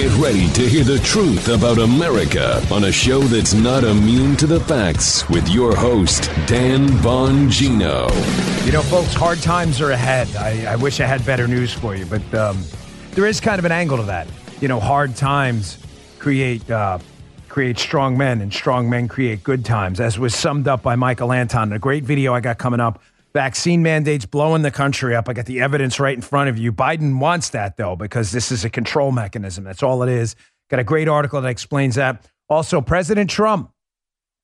Get ready to hear the truth about America on a show that's not immune to the facts with your host, Dan Bongino. You know, folks, hard times are ahead. I, I wish I had better news for you, but um, there is kind of an angle to that. You know, hard times create uh, create strong men, and strong men create good times, as was summed up by Michael Anton in a great video I got coming up vaccine mandates blowing the country up. I got the evidence right in front of you. Biden wants that, though, because this is a control mechanism. That's all it is. Got a great article that explains that. Also, President Trump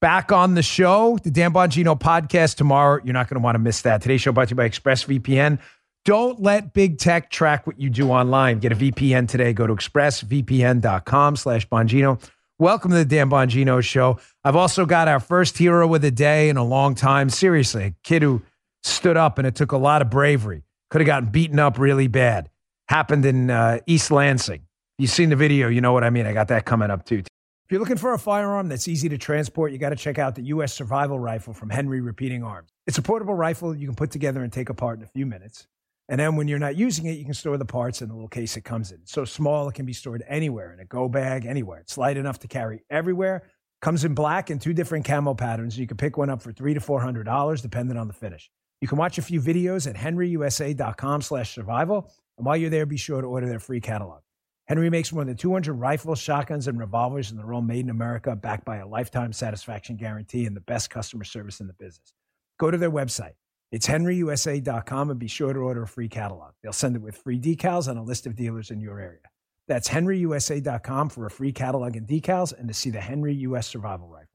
back on the show, the Dan Bongino podcast tomorrow. You're not going to want to miss that. Today's show brought to you by ExpressVPN. Don't let big tech track what you do online. Get a VPN today. Go to expressvpn.com slash Bongino. Welcome to the Dan Bongino show. I've also got our first hero of the day in a long time. Seriously, a kid who – stood up, and it took a lot of bravery. Could have gotten beaten up really bad. Happened in uh, East Lansing. You've seen the video, you know what I mean. I got that coming up too. If you're looking for a firearm that's easy to transport, you got to check out the U.S. Survival Rifle from Henry Repeating Arms. It's a portable rifle you can put together and take apart in a few minutes. And then when you're not using it, you can store the parts in the little case it comes in. It's so small, it can be stored anywhere in a go bag, anywhere. It's light enough to carry everywhere. Comes in black and two different camo patterns. You can pick one up for three to four hundred dollars, depending on the finish. You can watch a few videos at henryusa.com slash survival. And while you're there, be sure to order their free catalog. Henry makes more than 200 rifles, shotguns, and revolvers, and they're all made in America, backed by a lifetime satisfaction guarantee and the best customer service in the business. Go to their website. It's henryusa.com and be sure to order a free catalog. They'll send it with free decals and a list of dealers in your area. That's henryusa.com for a free catalog and decals and to see the Henry US Survival Rifle.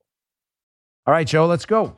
All right, Joe, let's go.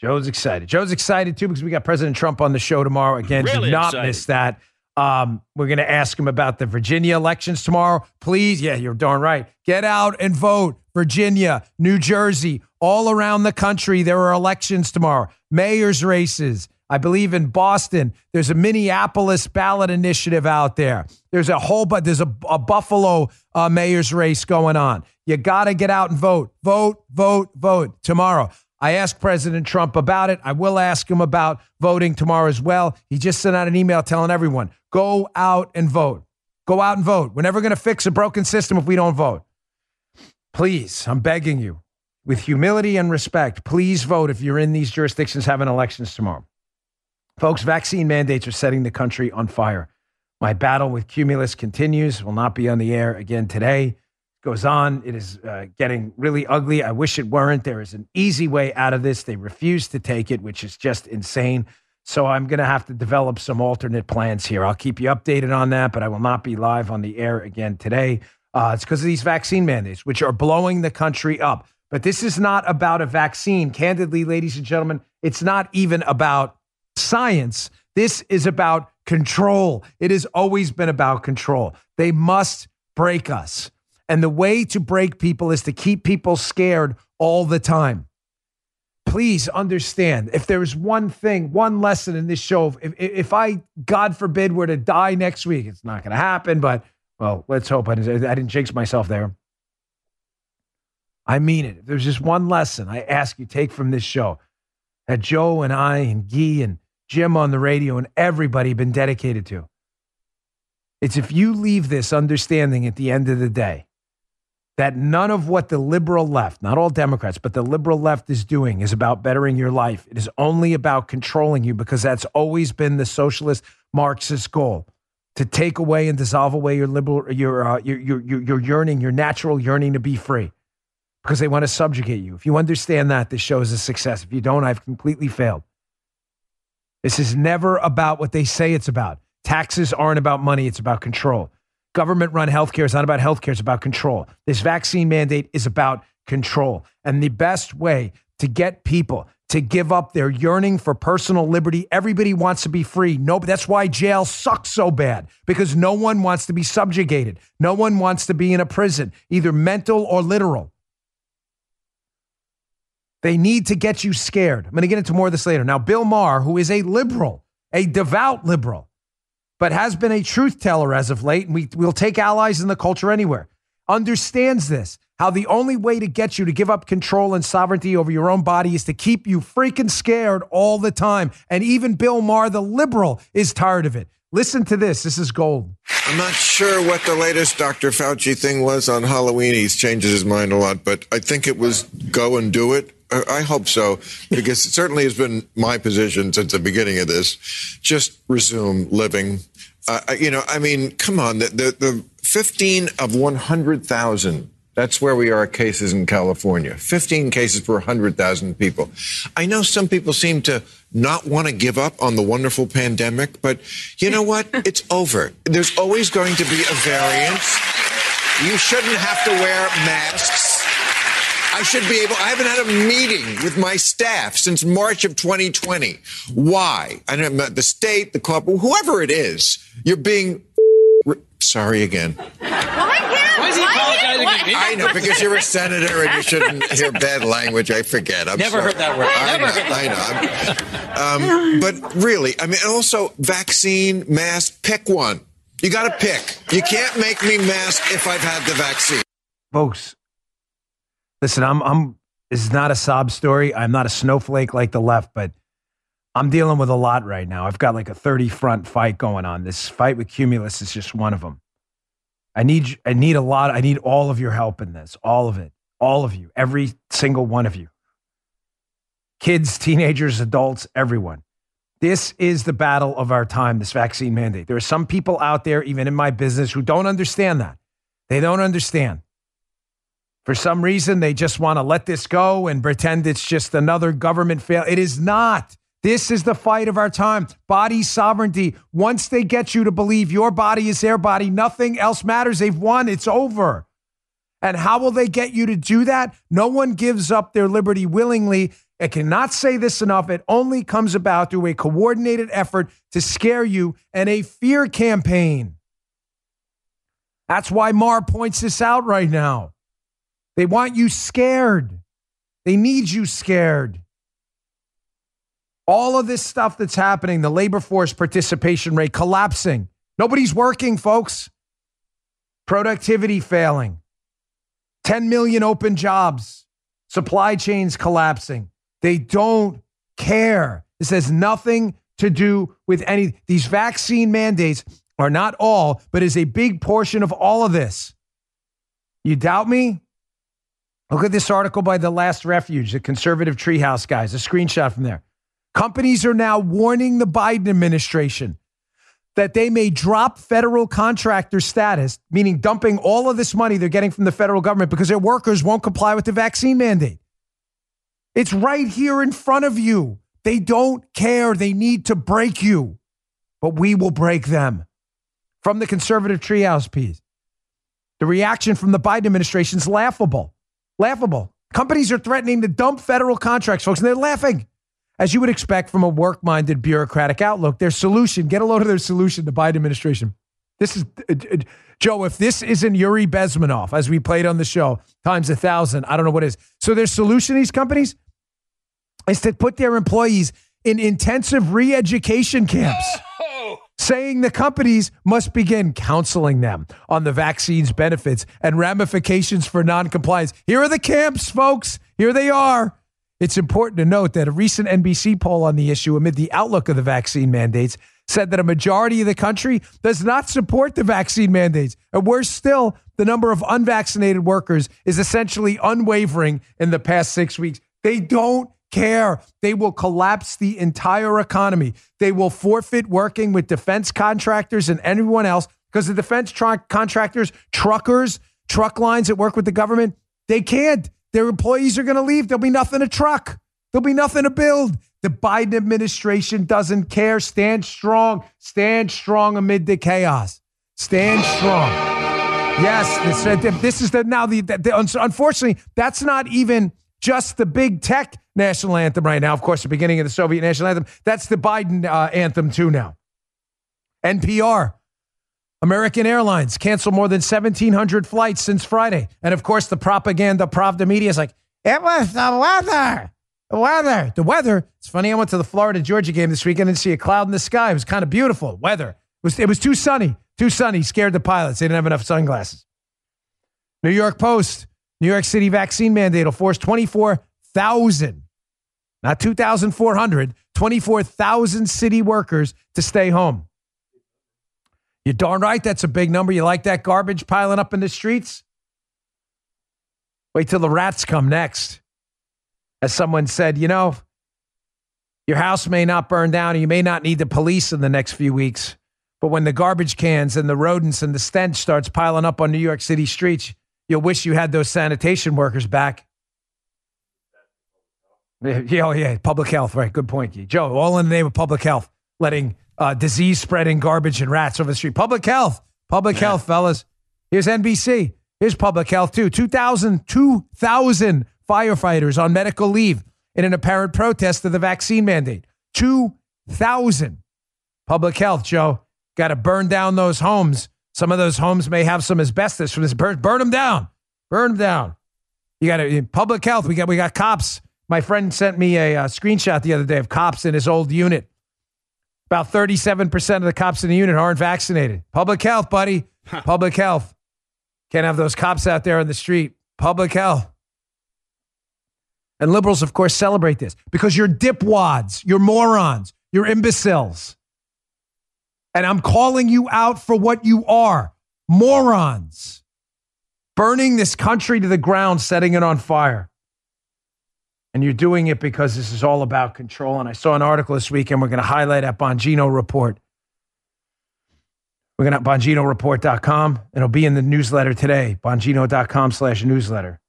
Joe's excited. Joe's excited too because we got President Trump on the show tomorrow. Again, really do not excited. miss that. Um, we're going to ask him about the Virginia elections tomorrow. Please, yeah, you're darn right. Get out and vote. Virginia, New Jersey, all around the country, there are elections tomorrow. Mayor's races. I believe in Boston. There's a Minneapolis ballot initiative out there. There's a whole, but there's a, a Buffalo uh, mayor's race going on. You got to get out and vote. Vote, vote, vote tomorrow. I asked President Trump about it. I will ask him about voting tomorrow as well. He just sent out an email telling everyone go out and vote. Go out and vote. We're never going to fix a broken system if we don't vote. Please, I'm begging you, with humility and respect, please vote if you're in these jurisdictions having elections tomorrow. Folks, vaccine mandates are setting the country on fire. My battle with Cumulus continues, will not be on the air again today goes on. It is uh, getting really ugly. I wish it weren't. There is an easy way out of this. They refuse to take it, which is just insane. So I'm going to have to develop some alternate plans here. I'll keep you updated on that, but I will not be live on the air again today. Uh, it's because of these vaccine mandates, which are blowing the country up. But this is not about a vaccine. Candidly, ladies and gentlemen, it's not even about science. This is about control. It has always been about control. They must break us. And the way to break people is to keep people scared all the time. Please understand if there's one thing, one lesson in this show, if, if I, God forbid, were to die next week, it's not going to happen, but well, let's hope I didn't, I didn't jinx myself there. I mean it. If there's just one lesson I ask you take from this show that Joe and I and Guy and Jim on the radio and everybody been dedicated to. It's if you leave this understanding at the end of the day that none of what the liberal left, not all Democrats, but the liberal left is doing is about bettering your life. It is only about controlling you because that's always been the socialist Marxist goal to take away and dissolve away your liberal, your, uh, your, your, your, your yearning, your natural yearning to be free because they want to subjugate you. If you understand that, this show is a success. If you don't, I've completely failed. This is never about what they say it's about. Taxes aren't about money, it's about control. Government run healthcare is not about healthcare, it's about control. This vaccine mandate is about control. And the best way to get people to give up their yearning for personal liberty, everybody wants to be free. No, that's why jail sucks so bad because no one wants to be subjugated. No one wants to be in a prison, either mental or literal. They need to get you scared. I'm going to get into more of this later. Now, Bill Maher, who is a liberal, a devout liberal, but has been a truth teller as of late, and we, we'll take allies in the culture anywhere, understands this. How the only way to get you to give up control and sovereignty over your own body is to keep you freaking scared all the time. And even Bill Maher, the liberal, is tired of it. Listen to this. This is gold. I'm not sure what the latest Dr. Fauci thing was on Halloween. He's changes his mind a lot, but I think it was go and do it. I hope so, because it certainly has been my position since the beginning of this. Just resume living. Uh, you know, I mean, come on. The, the, the 15 of 100,000 that's where we are cases in California. 15 cases per 100,000 people. I know some people seem to not want to give up on the wonderful pandemic, but you know what? it's over. There's always going to be a variance. You shouldn't have to wear masks. I should be able. I haven't had a meeting with my staff since March of 2020. Why? I don't know the state, the club, whoever it is. You're being. Sorry again. Why is he apologizing to me? I know because you're a senator and you shouldn't hear bad language. I forget. I'm Never sorry. heard that word. I Never know. I know. Um, but really, I mean, also vaccine, mask. Pick one. You got to pick. You can't make me mask if I've had the vaccine. folks. Listen, I'm I'm this is not a sob story. I'm not a snowflake like the left, but I'm dealing with a lot right now. I've got like a 30 front fight going on. This fight with Cumulus is just one of them. I need I need a lot. I need all of your help in this. All of it. All of you. Every single one of you. Kids, teenagers, adults, everyone. This is the battle of our time, this vaccine mandate. There are some people out there, even in my business, who don't understand that. They don't understand. For some reason, they just want to let this go and pretend it's just another government fail. It is not. This is the fight of our time. Body sovereignty. Once they get you to believe your body is their body, nothing else matters. They've won. It's over. And how will they get you to do that? No one gives up their liberty willingly. I cannot say this enough. It only comes about through a coordinated effort to scare you and a fear campaign. That's why Maher points this out right now. They want you scared. They need you scared. All of this stuff that's happening, the labor force participation rate collapsing. Nobody's working, folks. Productivity failing. 10 million open jobs. Supply chains collapsing. They don't care. This has nothing to do with any. These vaccine mandates are not all, but is a big portion of all of this. You doubt me? Look at this article by The Last Refuge, the conservative treehouse guys, a screenshot from there. Companies are now warning the Biden administration that they may drop federal contractor status, meaning dumping all of this money they're getting from the federal government because their workers won't comply with the vaccine mandate. It's right here in front of you. They don't care. They need to break you, but we will break them. From the conservative treehouse piece, the reaction from the Biden administration is laughable. Laughable. Companies are threatening to dump federal contracts, folks, and they're laughing. As you would expect from a work minded bureaucratic outlook, their solution, get a load of their solution, the Biden administration. This is, uh, uh, Joe, if this isn't Yuri Bezmenov, as we played on the show, times a thousand, I don't know what is. So their solution, these companies, is to put their employees in intensive re education camps saying the companies must begin counseling them on the vaccine's benefits and ramifications for noncompliance. Here are the camps, folks. Here they are. It's important to note that a recent NBC poll on the issue amid the outlook of the vaccine mandates said that a majority of the country does not support the vaccine mandates. And worse still, the number of unvaccinated workers is essentially unwavering in the past six weeks. They don't care. They will collapse the entire economy. They will forfeit working with defense contractors and anyone else because the defense tra- contractors, truckers, truck lines that work with the government, they can't. Their employees are going to leave. There'll be nothing to truck. There'll be nothing to build. The Biden administration doesn't care. Stand strong. Stand strong amid the chaos. Stand strong. Yes, this, this is the now the, the unfortunately that's not even just the big tech national anthem right now. Of course, the beginning of the Soviet national anthem. That's the Biden uh, anthem too now. NPR. American Airlines canceled more than 1,700 flights since Friday. And of course, the propaganda Pravda media is like, it was the weather. The weather. The weather. It's funny. I went to the Florida Georgia game this weekend and see a cloud in the sky. It was kind of beautiful. Weather. It was, it was too sunny. Too sunny. Scared the pilots. They didn't have enough sunglasses. New York Post. New York City vaccine mandate will force 24,000, not 2,400, 24,000 city workers to stay home. You're darn right that's a big number. You like that garbage piling up in the streets? Wait till the rats come next. As someone said, you know, your house may not burn down and you may not need the police in the next few weeks. But when the garbage cans and the rodents and the stench starts piling up on New York City streets, you'll wish you had those sanitation workers back. Yeah, oh yeah, public health, right? Good point, Joe. All in the name of public health, letting uh, disease spreading garbage and rats over the street. Public health, public yeah. health, fellas. Here's NBC. Here's public health too. 2,000, 2,000 firefighters on medical leave in an apparent protest of the vaccine mandate. 2,000. Public health, Joe. Got to burn down those homes. Some of those homes may have some asbestos from this. Burn, burn them down. Burn them down. You got to public health. We got we got cops my friend sent me a, a uh, screenshot the other day of cops in his old unit. About 37% of the cops in the unit aren't vaccinated. Public health, buddy. Public health. Can't have those cops out there on the street. Public health. And liberals, of course, celebrate this because you're dipwads, you're morons, you're imbeciles. And I'm calling you out for what you are morons. Burning this country to the ground, setting it on fire and you're doing it because this is all about control. And I saw an article this weekend. We're going to highlight at Bongino Report. We're going to BonginoReport.com. It'll be in the newsletter today, Bongino.com slash newsletter.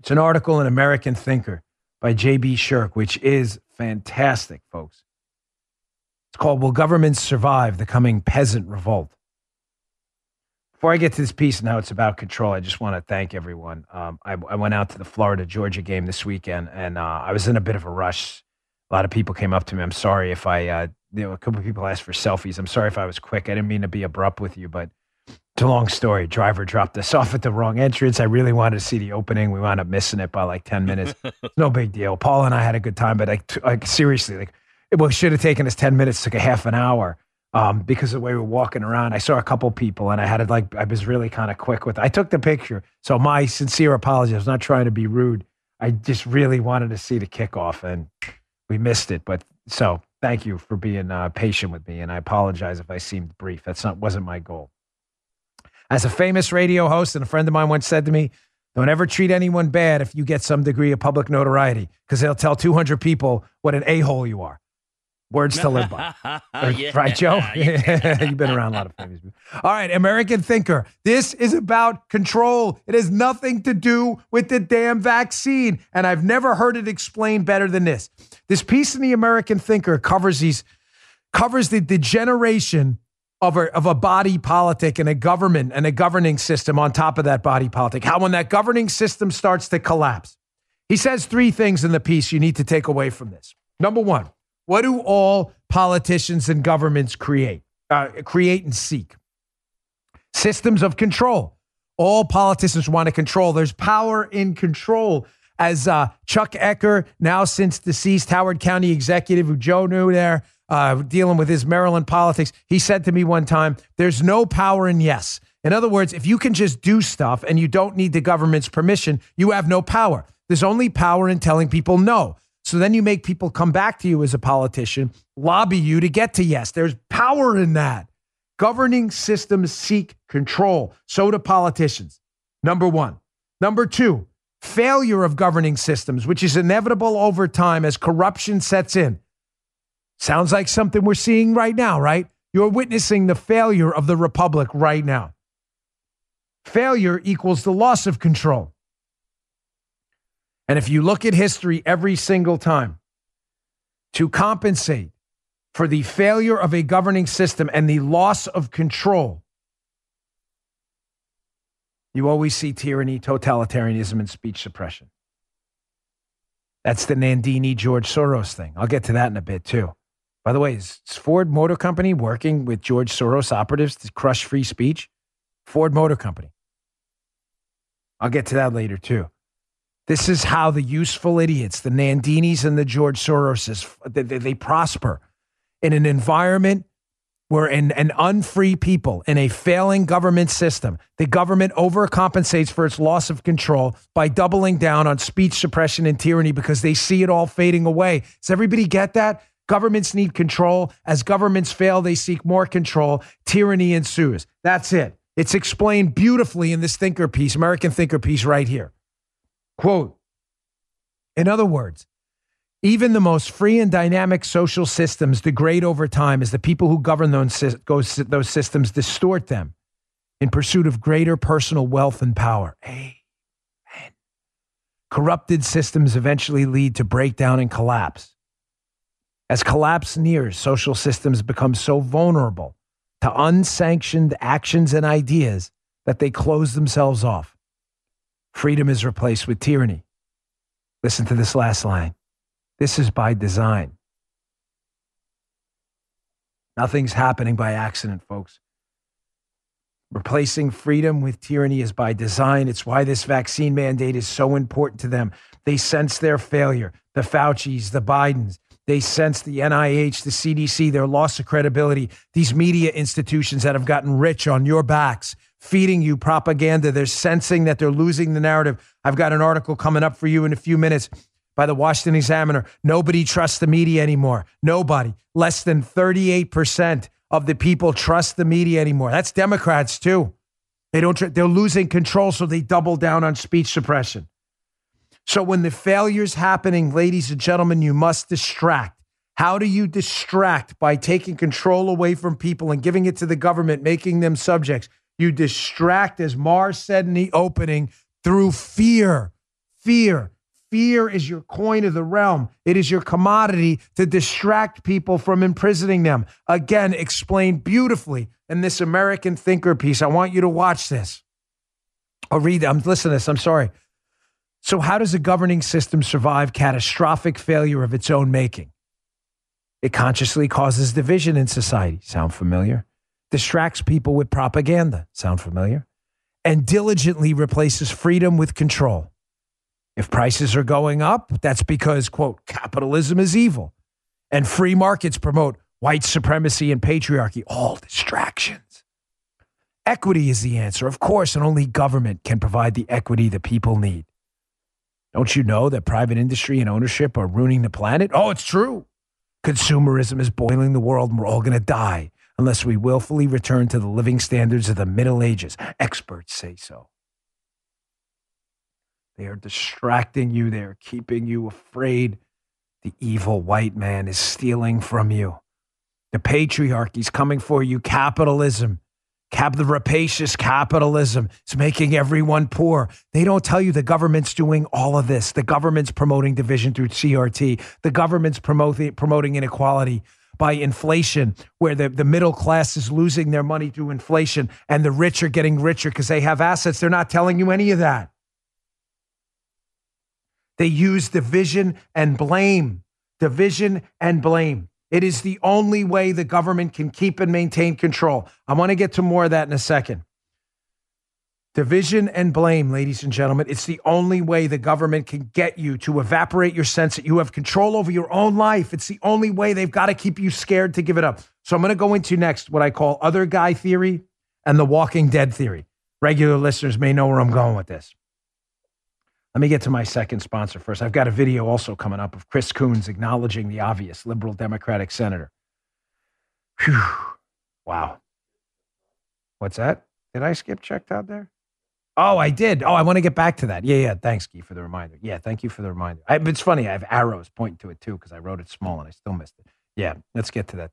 It's an article in American Thinker by J.B. Shurk, which is fantastic, folks. It's called Will Governments Survive the Coming Peasant Revolt? Before I get to this piece and how it's about control, I just want to thank everyone. Um, I, I, went out to the Florida Georgia game this weekend, and uh, I was in a bit of a rush. A lot of people came up to me. I'm sorry if I, uh, you know, a couple of people asked for selfies. I'm sorry if I was quick. I didn't mean to be abrupt with you, but it's a long story. Driver dropped us off at the wrong entrance. I really wanted to see the opening. We wound up missing it by like 10 minutes. It's no big deal. Paul and I had a good time, but like, like seriously, like it should have taken us 10 minutes, took a half an hour um, because of the way we were walking around. I saw a couple people and I had to like, I was really kind of quick with, it. I took the picture. So my sincere apology. I was not trying to be rude. I just really wanted to see the kickoff and we missed it. But so thank you for being uh, patient with me. And I apologize if I seemed brief. That's not, wasn't my goal. As a famous radio host and a friend of mine once said to me, don't ever treat anyone bad if you get some degree of public notoriety because they'll tell 200 people what an a hole you are. Words to live by. yeah, right, Joe? Yeah. You've been around a lot of famous people. All right, American Thinker. This is about control. It has nothing to do with the damn vaccine. And I've never heard it explained better than this. This piece in the American Thinker covers these covers the degeneration of a, of a body politic and a government and a governing system on top of that body politic. How when that governing system starts to collapse. He says three things in the piece you need to take away from this. Number one, what do all politicians and governments create? Uh, create and seek systems of control. All politicians want to control. There's power in control. As uh, Chuck Ecker, now since deceased Howard County executive, who Joe knew there, uh, dealing with his Maryland politics, he said to me one time, There's no power in yes. In other words, if you can just do stuff and you don't need the government's permission, you have no power. There's only power in telling people no. So then you make people come back to you as a politician, lobby you to get to yes. There's power in that. Governing systems seek control. So do politicians. Number one. Number two, failure of governing systems, which is inevitable over time as corruption sets in. Sounds like something we're seeing right now, right? You're witnessing the failure of the republic right now. Failure equals the loss of control. And if you look at history every single time, to compensate for the failure of a governing system and the loss of control, you always see tyranny, totalitarianism, and speech suppression. That's the Nandini George Soros thing. I'll get to that in a bit too. By the way, is Ford Motor Company working with George Soros operatives to crush free speech? Ford Motor Company. I'll get to that later too. This is how the useful idiots, the Nandinis and the George Soroses, they, they, they prosper in an environment where in an unfree people in a failing government system, the government overcompensates for its loss of control by doubling down on speech suppression and tyranny because they see it all fading away. Does everybody get that? Governments need control. As governments fail, they seek more control. Tyranny ensues. That's it. It's explained beautifully in this thinker piece, American thinker piece right here. Quote In other words, even the most free and dynamic social systems degrade over time as the people who govern those, systems distort them in pursuit of greater personal wealth and power. Amen. Corrupted systems eventually lead to breakdown and collapse. As collapse nears, social systems become so vulnerable to unsanctioned actions and ideas that they close themselves off. Freedom is replaced with tyranny. Listen to this last line. This is by design. Nothing's happening by accident, folks. Replacing freedom with tyranny is by design. It's why this vaccine mandate is so important to them. They sense their failure. The Faucis, the Bidens, they sense the NIH, the CDC, their loss of credibility. These media institutions that have gotten rich on your backs, feeding you propaganda. They're sensing that they're losing the narrative. I've got an article coming up for you in a few minutes by the Washington Examiner. Nobody trusts the media anymore. Nobody. Less than 38% of the people trust the media anymore. That's Democrats too. They don't. They're losing control, so they double down on speech suppression. So when the failure's happening, ladies and gentlemen, you must distract. How do you distract? By taking control away from people and giving it to the government, making them subjects. You distract, as Mars said in the opening, through fear. Fear. Fear is your coin of the realm. It is your commodity to distract people from imprisoning them. Again, explained beautifully in this American Thinker piece. I want you to watch this. I'll read. Um, I'm listening to this. I'm sorry. So, how does a governing system survive catastrophic failure of its own making? It consciously causes division in society. Sound familiar? Distracts people with propaganda. Sound familiar? And diligently replaces freedom with control. If prices are going up, that's because, quote, capitalism is evil. And free markets promote white supremacy and patriarchy, all distractions. Equity is the answer, of course, and only government can provide the equity the people need. Don't you know that private industry and ownership are ruining the planet? Oh, it's true. Consumerism is boiling the world and we're all going to die unless we willfully return to the living standards of the Middle Ages. Experts say so. They are distracting you, they are keeping you afraid. The evil white man is stealing from you. The patriarchy is coming for you. Capitalism Cap- the rapacious capitalism, it's making everyone poor. They don't tell you the government's doing all of this. The government's promoting division through CRT. The government's promoting, promoting inequality by inflation, where the, the middle class is losing their money through inflation and the rich are getting richer because they have assets. They're not telling you any of that. They use division and blame. Division and blame. It is the only way the government can keep and maintain control. I want to get to more of that in a second. Division and blame, ladies and gentlemen. It's the only way the government can get you to evaporate your sense that you have control over your own life. It's the only way they've got to keep you scared to give it up. So I'm going to go into next what I call other guy theory and the walking dead theory. Regular listeners may know where I'm going with this. Let me get to my second sponsor first. I've got a video also coming up of Chris Coons acknowledging the obvious liberal Democratic senator. Whew. Wow. What's that? Did I skip checked out there? Oh, I did. Oh, I want to get back to that. Yeah, yeah. Thanks, Guy, for the reminder. Yeah, thank you for the reminder. I, it's funny. I have arrows pointing to it too because I wrote it small and I still missed it. Yeah, let's get to that.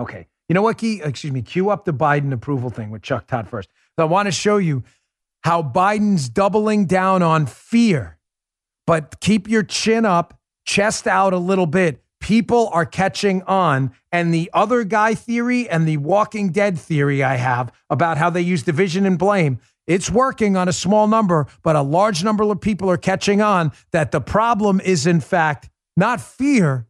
Okay. You know what, Key? Excuse me. Cue up the Biden approval thing with Chuck Todd first. So I want to show you how Biden's doubling down on fear, but keep your chin up, chest out a little bit. People are catching on. And the other guy theory and the walking dead theory I have about how they use division and blame, it's working on a small number, but a large number of people are catching on that the problem is, in fact, not fear,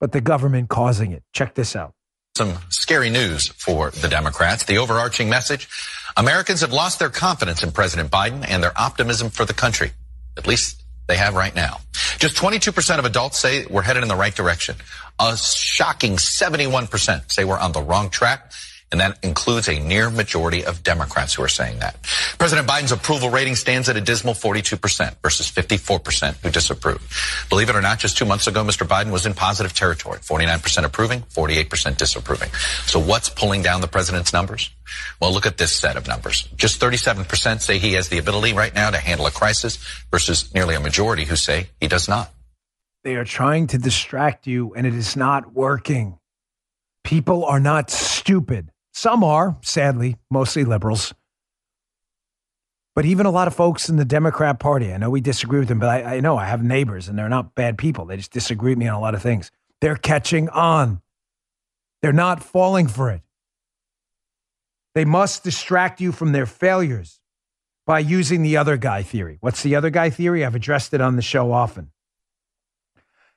but the government causing it. Check this out. Some scary news for the Democrats. The overarching message Americans have lost their confidence in President Biden and their optimism for the country. At least they have right now. Just 22% of adults say we're headed in the right direction. A shocking 71% say we're on the wrong track. And that includes a near majority of Democrats who are saying that. President Biden's approval rating stands at a dismal 42% versus 54% who disapprove. Believe it or not, just two months ago, Mr. Biden was in positive territory 49% approving, 48% disapproving. So what's pulling down the president's numbers? Well, look at this set of numbers. Just 37% say he has the ability right now to handle a crisis versus nearly a majority who say he does not. They are trying to distract you, and it is not working. People are not stupid. Some are, sadly, mostly liberals. But even a lot of folks in the Democrat Party, I know we disagree with them, but I, I, know I have neighbors and they're not bad people. They just disagree with me on a lot of things. They're catching on, they're not falling for it. They must distract you from their failures by using the other guy theory. What's the other guy theory? I've addressed it on the show often.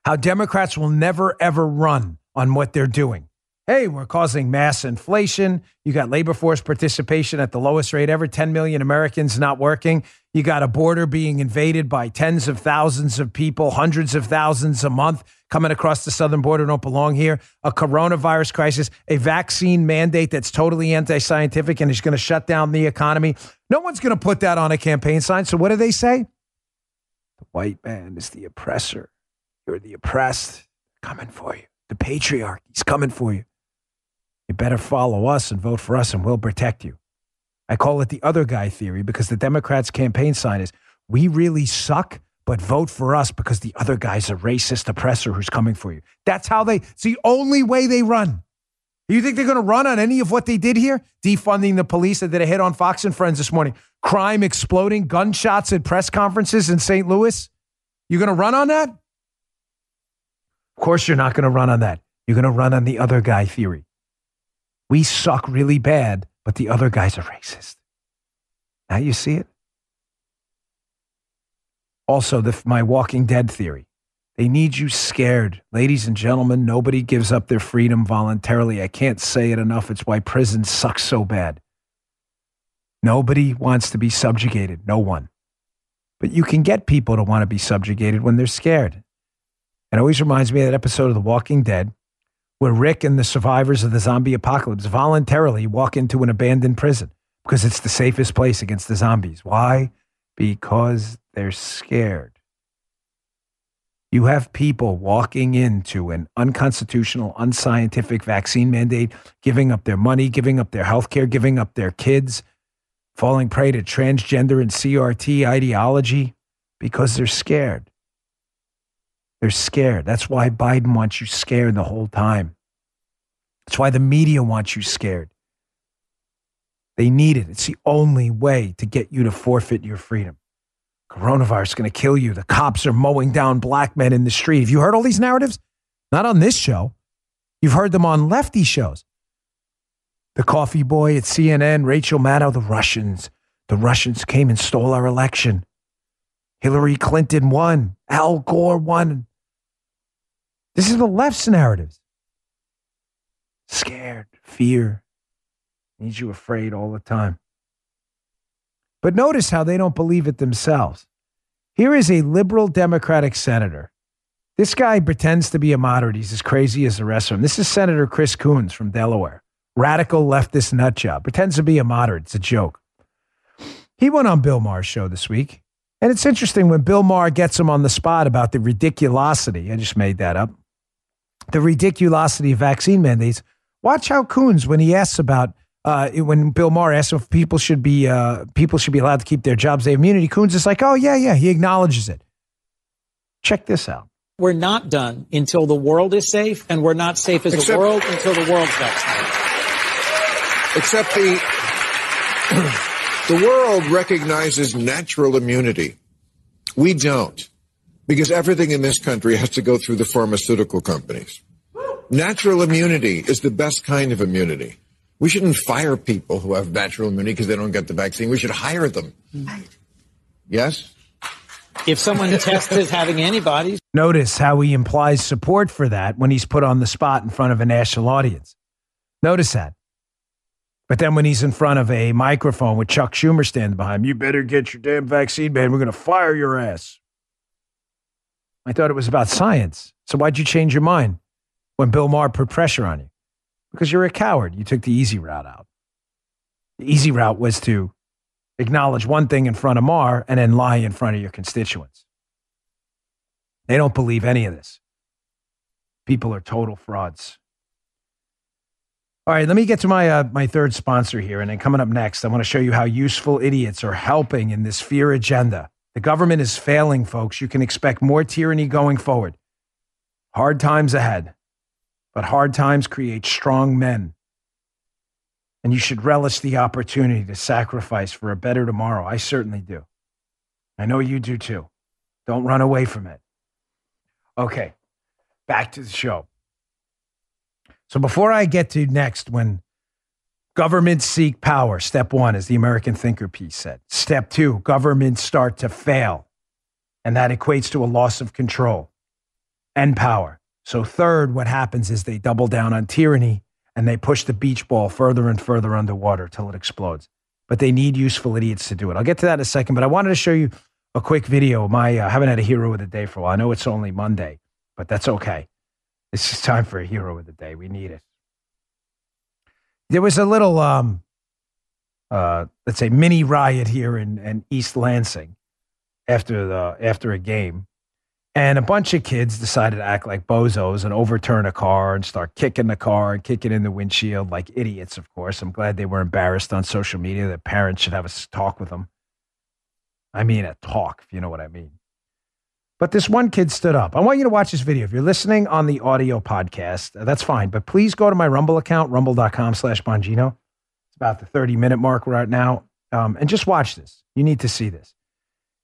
How Democrats will never, ever run on what they're doing hey, we're causing mass inflation. You got labor force participation at the lowest rate ever, 10 million Americans not working. You got a border being invaded by tens of thousands of people, hundreds of thousands a month coming across the southern border don't belong here. A coronavirus crisis, a vaccine mandate that's totally anti scientific and is going to shut down the economy. No one's going to put that on a campaign sign. So what do they say? The white man is the oppressor. You're the oppressed. Coming for you. The patriarchy is coming for you. You better follow us and vote for us, and we'll protect you. I call it the other guy theory because the Democrats' campaign sign is we really suck, but vote for us because the other guy's a racist oppressor who's coming for you. That's how they, it's the only way they run. You think they're going to run on any of what they did here? Defunding the police that did a hit on Fox and Friends this morning, crime exploding, gunshots at press conferences in St. Louis. You're going to run on that? Of course, you're not going to run on that. You're going to run on the other guy theory. We suck really bad, but the other guys are racist. Now you see it. Also, the, my Walking Dead theory. They need you scared. Ladies and gentlemen, nobody gives up their freedom voluntarily. I can't say it enough. It's why prison sucks so bad. Nobody wants to be subjugated. No one. But you can get people to want to be subjugated when they're scared. It always reminds me of that episode of The Walking Dead where Rick and the survivors of the zombie apocalypse voluntarily walk into an abandoned prison because it's the safest place against the zombies. Why? Because they're scared. You have people walking into an unconstitutional, unscientific vaccine mandate, giving up their money, giving up their health care, giving up their kids, falling prey to transgender and CRT ideology because they're scared. They're scared. That's why Biden wants you scared the whole time. That's why the media wants you scared. They need it. It's the only way to get you to forfeit your freedom. Coronavirus is going to kill you. The cops are mowing down black men in the street. Have you heard all these narratives? Not on this show. You've heard them on lefty shows. The coffee boy at CNN, Rachel Maddow, the Russians. The Russians came and stole our election. Hillary Clinton won. Al Gore won. This is the left's narratives. Scared, fear, needs you afraid all the time. But notice how they don't believe it themselves. Here is a liberal Democratic senator. This guy pretends to be a moderate. He's as crazy as the rest of them. This is Senator Chris Coons from Delaware. Radical leftist nut job. Pretends to be a moderate. It's a joke. He went on Bill Maher's show this week. And it's interesting when Bill Maher gets him on the spot about the ridiculosity. I just made that up the ridiculosity of vaccine mandates. Watch how Coons, when he asks about uh, when Bill Maher asks if people should be uh, people should be allowed to keep their jobs, they have immunity. Coons is like, oh yeah, yeah, he acknowledges it. Check this out. We're not done until the world is safe, and we're not safe as Except, a world until the world's vaccinated. Except the the world recognizes natural immunity. We don't because everything in this country has to go through the pharmaceutical companies. Natural immunity is the best kind of immunity. We shouldn't fire people who have natural immunity because they don't get the vaccine. We should hire them. Yes? if someone tests as having antibodies. Notice how he implies support for that when he's put on the spot in front of a national audience. Notice that. But then when he's in front of a microphone with Chuck Schumer standing behind him, you better get your damn vaccine, man. We're going to fire your ass. I thought it was about science. So why'd you change your mind when Bill Maher put pressure on you? Because you're a coward. You took the easy route out. The easy route was to acknowledge one thing in front of Maher and then lie in front of your constituents. They don't believe any of this. People are total frauds. All right, let me get to my uh, my third sponsor here, and then coming up next, I want to show you how useful idiots are helping in this fear agenda. The government is failing, folks. You can expect more tyranny going forward. Hard times ahead, but hard times create strong men. And you should relish the opportunity to sacrifice for a better tomorrow. I certainly do. I know you do too. Don't run away from it. Okay, back to the show. So before I get to next, when governments seek power, step one, as the American Thinker piece said. Step two, governments start to fail. And that equates to a loss of control and power. So, third, what happens is they double down on tyranny and they push the beach ball further and further underwater till it explodes. But they need useful idiots to do it. I'll get to that in a second, but I wanted to show you a quick video. My, uh, I haven't had a hero of the day for a while. I know it's only Monday, but that's okay. It's just time for a hero of the day. We need it. There was a little, um, uh, let's say, mini riot here in, in East Lansing after the after a game, and a bunch of kids decided to act like bozos and overturn a car and start kicking the car and kicking in the windshield like idiots. Of course, I'm glad they were embarrassed on social media. That parents should have a talk with them. I mean, a talk, if you know what I mean. But this one kid stood up. I want you to watch this video. If you're listening on the audio podcast, that's fine. But please go to my Rumble account, rumble.com slash Bongino. It's about the 30 minute mark right now. Um, and just watch this. You need to see this.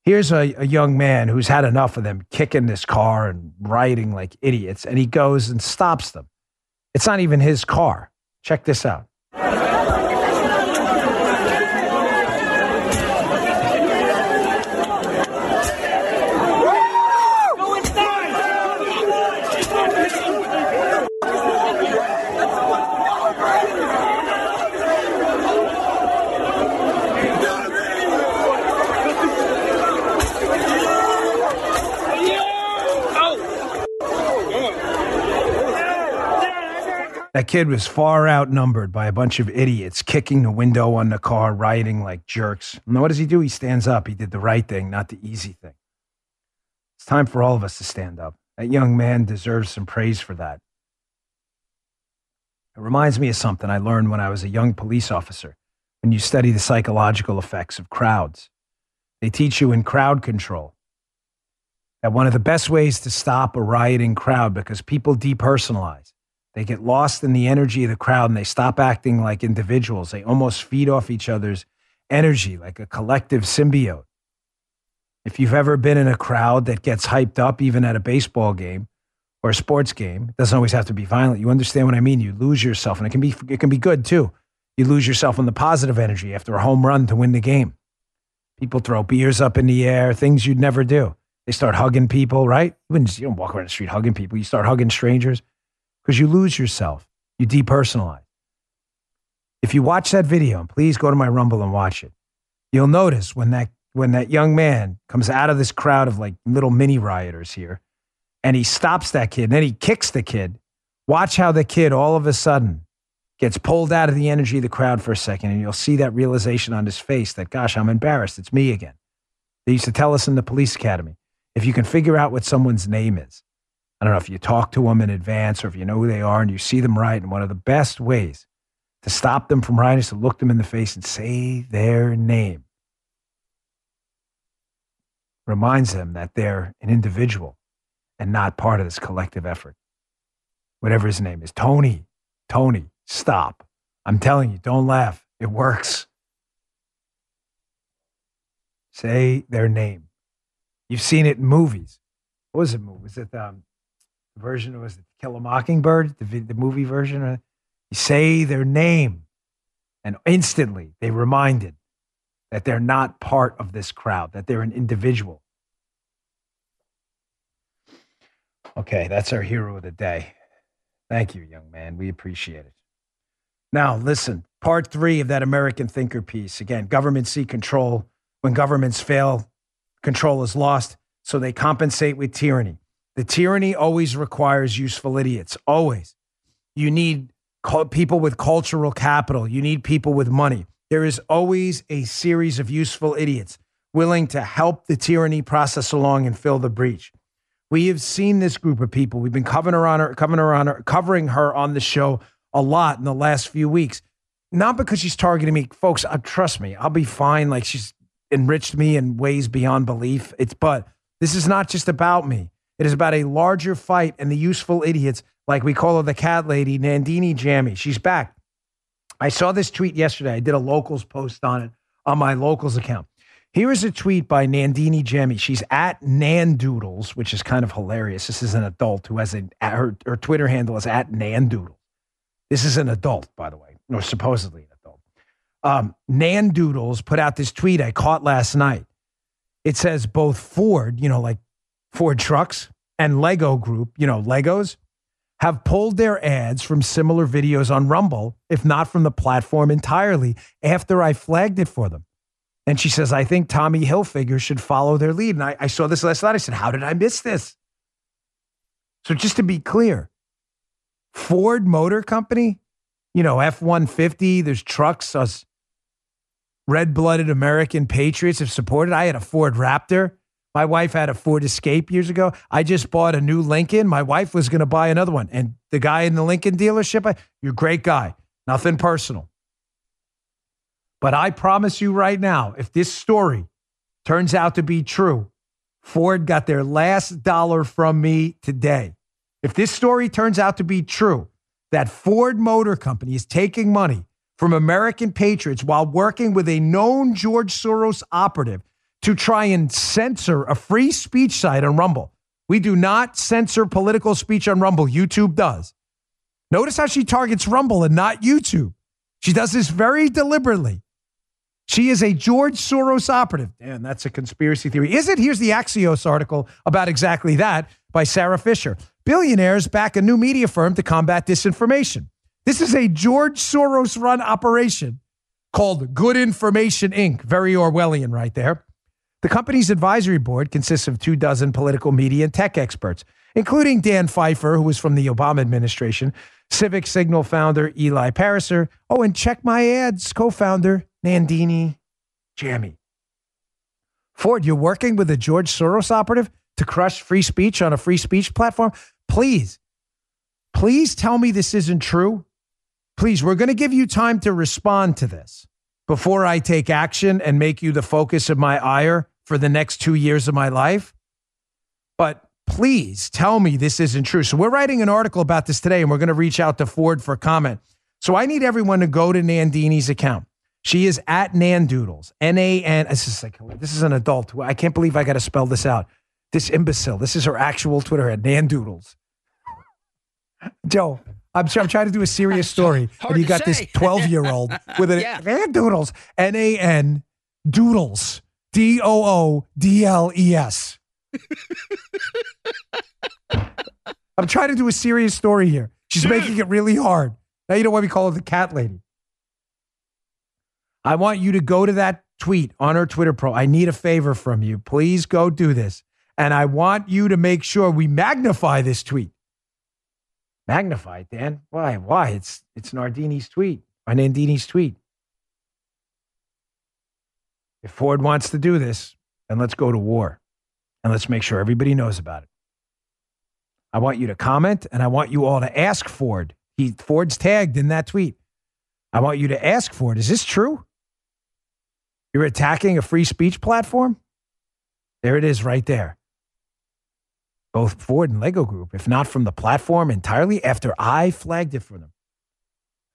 Here's a, a young man who's had enough of them kicking this car and riding like idiots. And he goes and stops them. It's not even his car. Check this out. That kid was far outnumbered by a bunch of idiots kicking the window on the car, rioting like jerks. And what does he do? He stands up. He did the right thing, not the easy thing. It's time for all of us to stand up. That young man deserves some praise for that. It reminds me of something I learned when I was a young police officer. When you study the psychological effects of crowds, they teach you in crowd control that one of the best ways to stop a rioting crowd because people depersonalize they get lost in the energy of the crowd and they stop acting like individuals. They almost feed off each other's energy like a collective symbiote. If you've ever been in a crowd that gets hyped up, even at a baseball game or a sports game, it doesn't always have to be violent. You understand what I mean? You lose yourself, and it can be it can be good too. You lose yourself in the positive energy after a home run to win the game. People throw beers up in the air, things you'd never do. They start hugging people, right? You, you don't walk around the street hugging people. You start hugging strangers because you lose yourself. You depersonalize. If you watch that video, please go to my Rumble and watch it, you'll notice when that when that young man comes out of this crowd of like little mini rioters here, and he stops that kid, and then he kicks the kid. Watch how the kid all of a sudden gets pulled out of the energy of the crowd for a second, and you'll see that realization on his face that, gosh, I'm embarrassed. It's me again. They used to tell us in the police academy if you can figure out what someone's name is, I don't know if you talk to them in advance or if you know who they are and you see them right. And one of the best ways to stop them from writing is to look them in the face and say their name. Reminds them that they're an individual and not part of this collective effort. Whatever his name is, Tony, Tony, stop. I'm telling you, don't laugh. It works. Say their name. You've seen it in movies. What was it? Was it um, version was it Kill a Mockingbird, the, the movie version. You say their name, and instantly they reminded that they're not part of this crowd, that they're an individual. Okay, that's our hero of the day. Thank you, young man. We appreciate it. Now, listen, part three of that American thinker piece. Again, governments seek control. When governments fail, control is lost. So they compensate with tyranny. The tyranny always requires useful idiots, always. You need people with cultural capital, you need people with money. There is always a series of useful idiots willing to help the tyranny process along and fill the breach. We have seen this group of people. We've been covering her on her, covering her on her, covering her on the show a lot in the last few weeks. Not because she's targeting me, folks. Uh, trust me, I'll be fine. Like she's enriched me in ways beyond belief. It's but this is not just about me. It is about a larger fight and the useful idiots, like we call her the cat lady, Nandini Jammi. She's back. I saw this tweet yesterday. I did a locals post on it on my locals account. Here is a tweet by Nandini Jammi. She's at Nandoodles, which is kind of hilarious. This is an adult who has a her, her Twitter handle is at Nandoodles. This is an adult, by the way, or supposedly an adult. Um, Nandoodles put out this tweet I caught last night. It says both Ford, you know, like Ford trucks, and Lego Group, you know, Legos, have pulled their ads from similar videos on Rumble, if not from the platform entirely, after I flagged it for them. And she says, I think Tommy Hilfiger should follow their lead. And I, I saw this last night. I said, How did I miss this? So just to be clear, Ford Motor Company, you know, F 150, there's trucks, us red blooded American patriots have supported. I had a Ford Raptor. My wife had a Ford Escape years ago. I just bought a new Lincoln. My wife was going to buy another one. And the guy in the Lincoln dealership, I, you're a great guy. Nothing personal. But I promise you right now, if this story turns out to be true, Ford got their last dollar from me today. If this story turns out to be true, that Ford Motor Company is taking money from American patriots while working with a known George Soros operative to try and censor a free speech site on Rumble. We do not censor political speech on Rumble. YouTube does. Notice how she targets Rumble and not YouTube. She does this very deliberately. She is a George Soros operative. And that's a conspiracy theory. Is it? Here's the Axios article about exactly that by Sarah Fisher. Billionaires back a new media firm to combat disinformation. This is a George Soros run operation called Good Information Inc. Very Orwellian, right there. The company's advisory board consists of two dozen political media and tech experts, including Dan Pfeiffer, who was from the Obama administration, Civic Signal founder Eli Pariser, oh, and Check My Ads co founder Nandini Jammi. Ford, you're working with a George Soros operative to crush free speech on a free speech platform? Please, please tell me this isn't true. Please, we're going to give you time to respond to this before I take action and make you the focus of my ire for the next two years of my life. But please tell me this isn't true. So, we're writing an article about this today and we're going to reach out to Ford for comment. So, I need everyone to go to Nandini's account. She is at Nandoodles. N A N. This is like this is an adult. I can't believe I got to spell this out. This imbecile. This is her actual Twitter at Nandoodles. Joe, I'm, I'm trying to do a serious story, and you got say. this 12 year old with a yeah. Nandoodles. N A N Doodles. D O O D L E S. I'm trying to do a serious story here. She's making it really hard. Now you know why we call her the cat lady. I want you to go to that tweet on her Twitter pro. I need a favor from you. Please go do this. And I want you to make sure we magnify this tweet. Magnify it, Dan. Why? Why? It's it's Nardini's tweet. Or Nandini's tweet. If Ford wants to do this, then let's go to war. And let's make sure everybody knows about it. I want you to comment and I want you all to ask Ford. He Ford's tagged in that tweet. I want you to ask Ford, is this true? You're attacking a free speech platform? There it is right there. Both Ford and Lego Group, if not from the platform entirely, after I flagged it for them.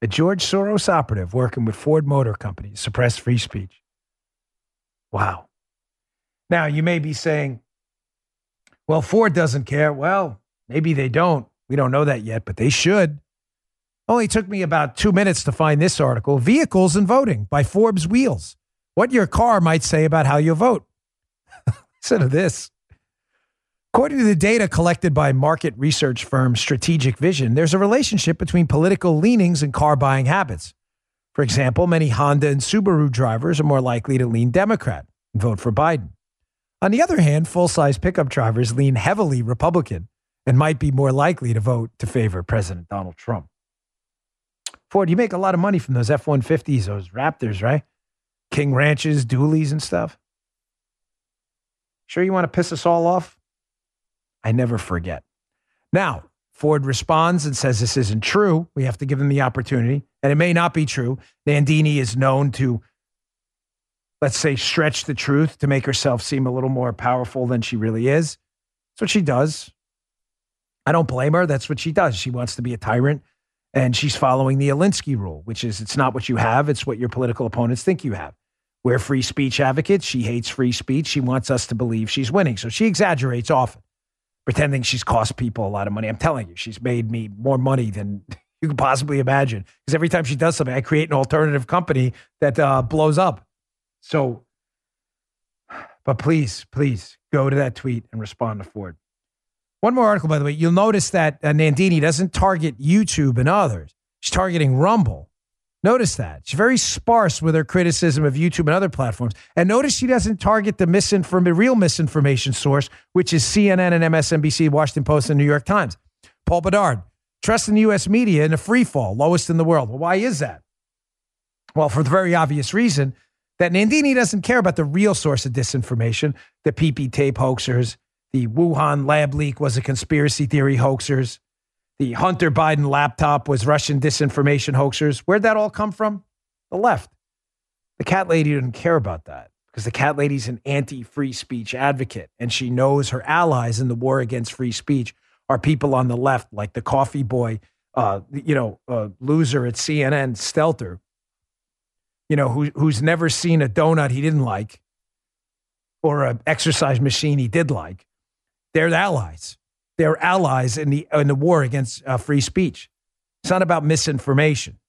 A George Soros operative working with Ford Motor Company suppress free speech. Wow. Now, you may be saying, well, Ford doesn't care. Well, maybe they don't. We don't know that yet, but they should. Only took me about two minutes to find this article Vehicles and Voting by Forbes Wheels what your car might say about how you vote. Listen to this. According to the data collected by market research firm Strategic Vision, there's a relationship between political leanings and car buying habits. For example, many Honda and Subaru drivers are more likely to lean Democrat and vote for Biden. On the other hand, full size pickup drivers lean heavily Republican and might be more likely to vote to favor President Donald Trump. Ford, you make a lot of money from those F 150s, those Raptors, right? King Ranches, dualies, and stuff. Sure, you want to piss us all off? I never forget. Now, Ford responds and says this isn't true. We have to give him the opportunity. And it may not be true. Nandini is known to, let's say, stretch the truth to make herself seem a little more powerful than she really is. That's what she does. I don't blame her. That's what she does. She wants to be a tyrant and she's following the Alinsky rule, which is it's not what you have, it's what your political opponents think you have. We're free speech advocates. She hates free speech. She wants us to believe she's winning. So she exaggerates often pretending she's cost people a lot of money. I'm telling you, she's made me more money than you could possibly imagine. Because every time she does something, I create an alternative company that uh, blows up. So, but please, please go to that tweet and respond to Ford. One more article, by the way. You'll notice that uh, Nandini doesn't target YouTube and others. She's targeting Rumble. Notice that. She's very sparse with her criticism of YouTube and other platforms. And notice she doesn't target the misinform- real misinformation source, which is CNN and MSNBC, Washington Post, and New York Times. Paul Bedard, trust in the U.S. media in a free fall, lowest in the world. Well, why is that? Well, for the very obvious reason that Nandini doesn't care about the real source of disinformation, the PP tape hoaxers, the Wuhan lab leak was a conspiracy theory hoaxers, the Hunter Biden laptop was Russian disinformation hoaxers. Where'd that all come from? The left. The cat lady didn't care about that because the cat lady's an anti free speech advocate and she knows her allies in the war against free speech are people on the left, like the coffee boy, uh, you know, uh, loser at CNN, Stelter, you know, who, who's never seen a donut he didn't like or an exercise machine he did like. They're the allies they're allies in the in the war against uh, free speech. It's not about misinformation.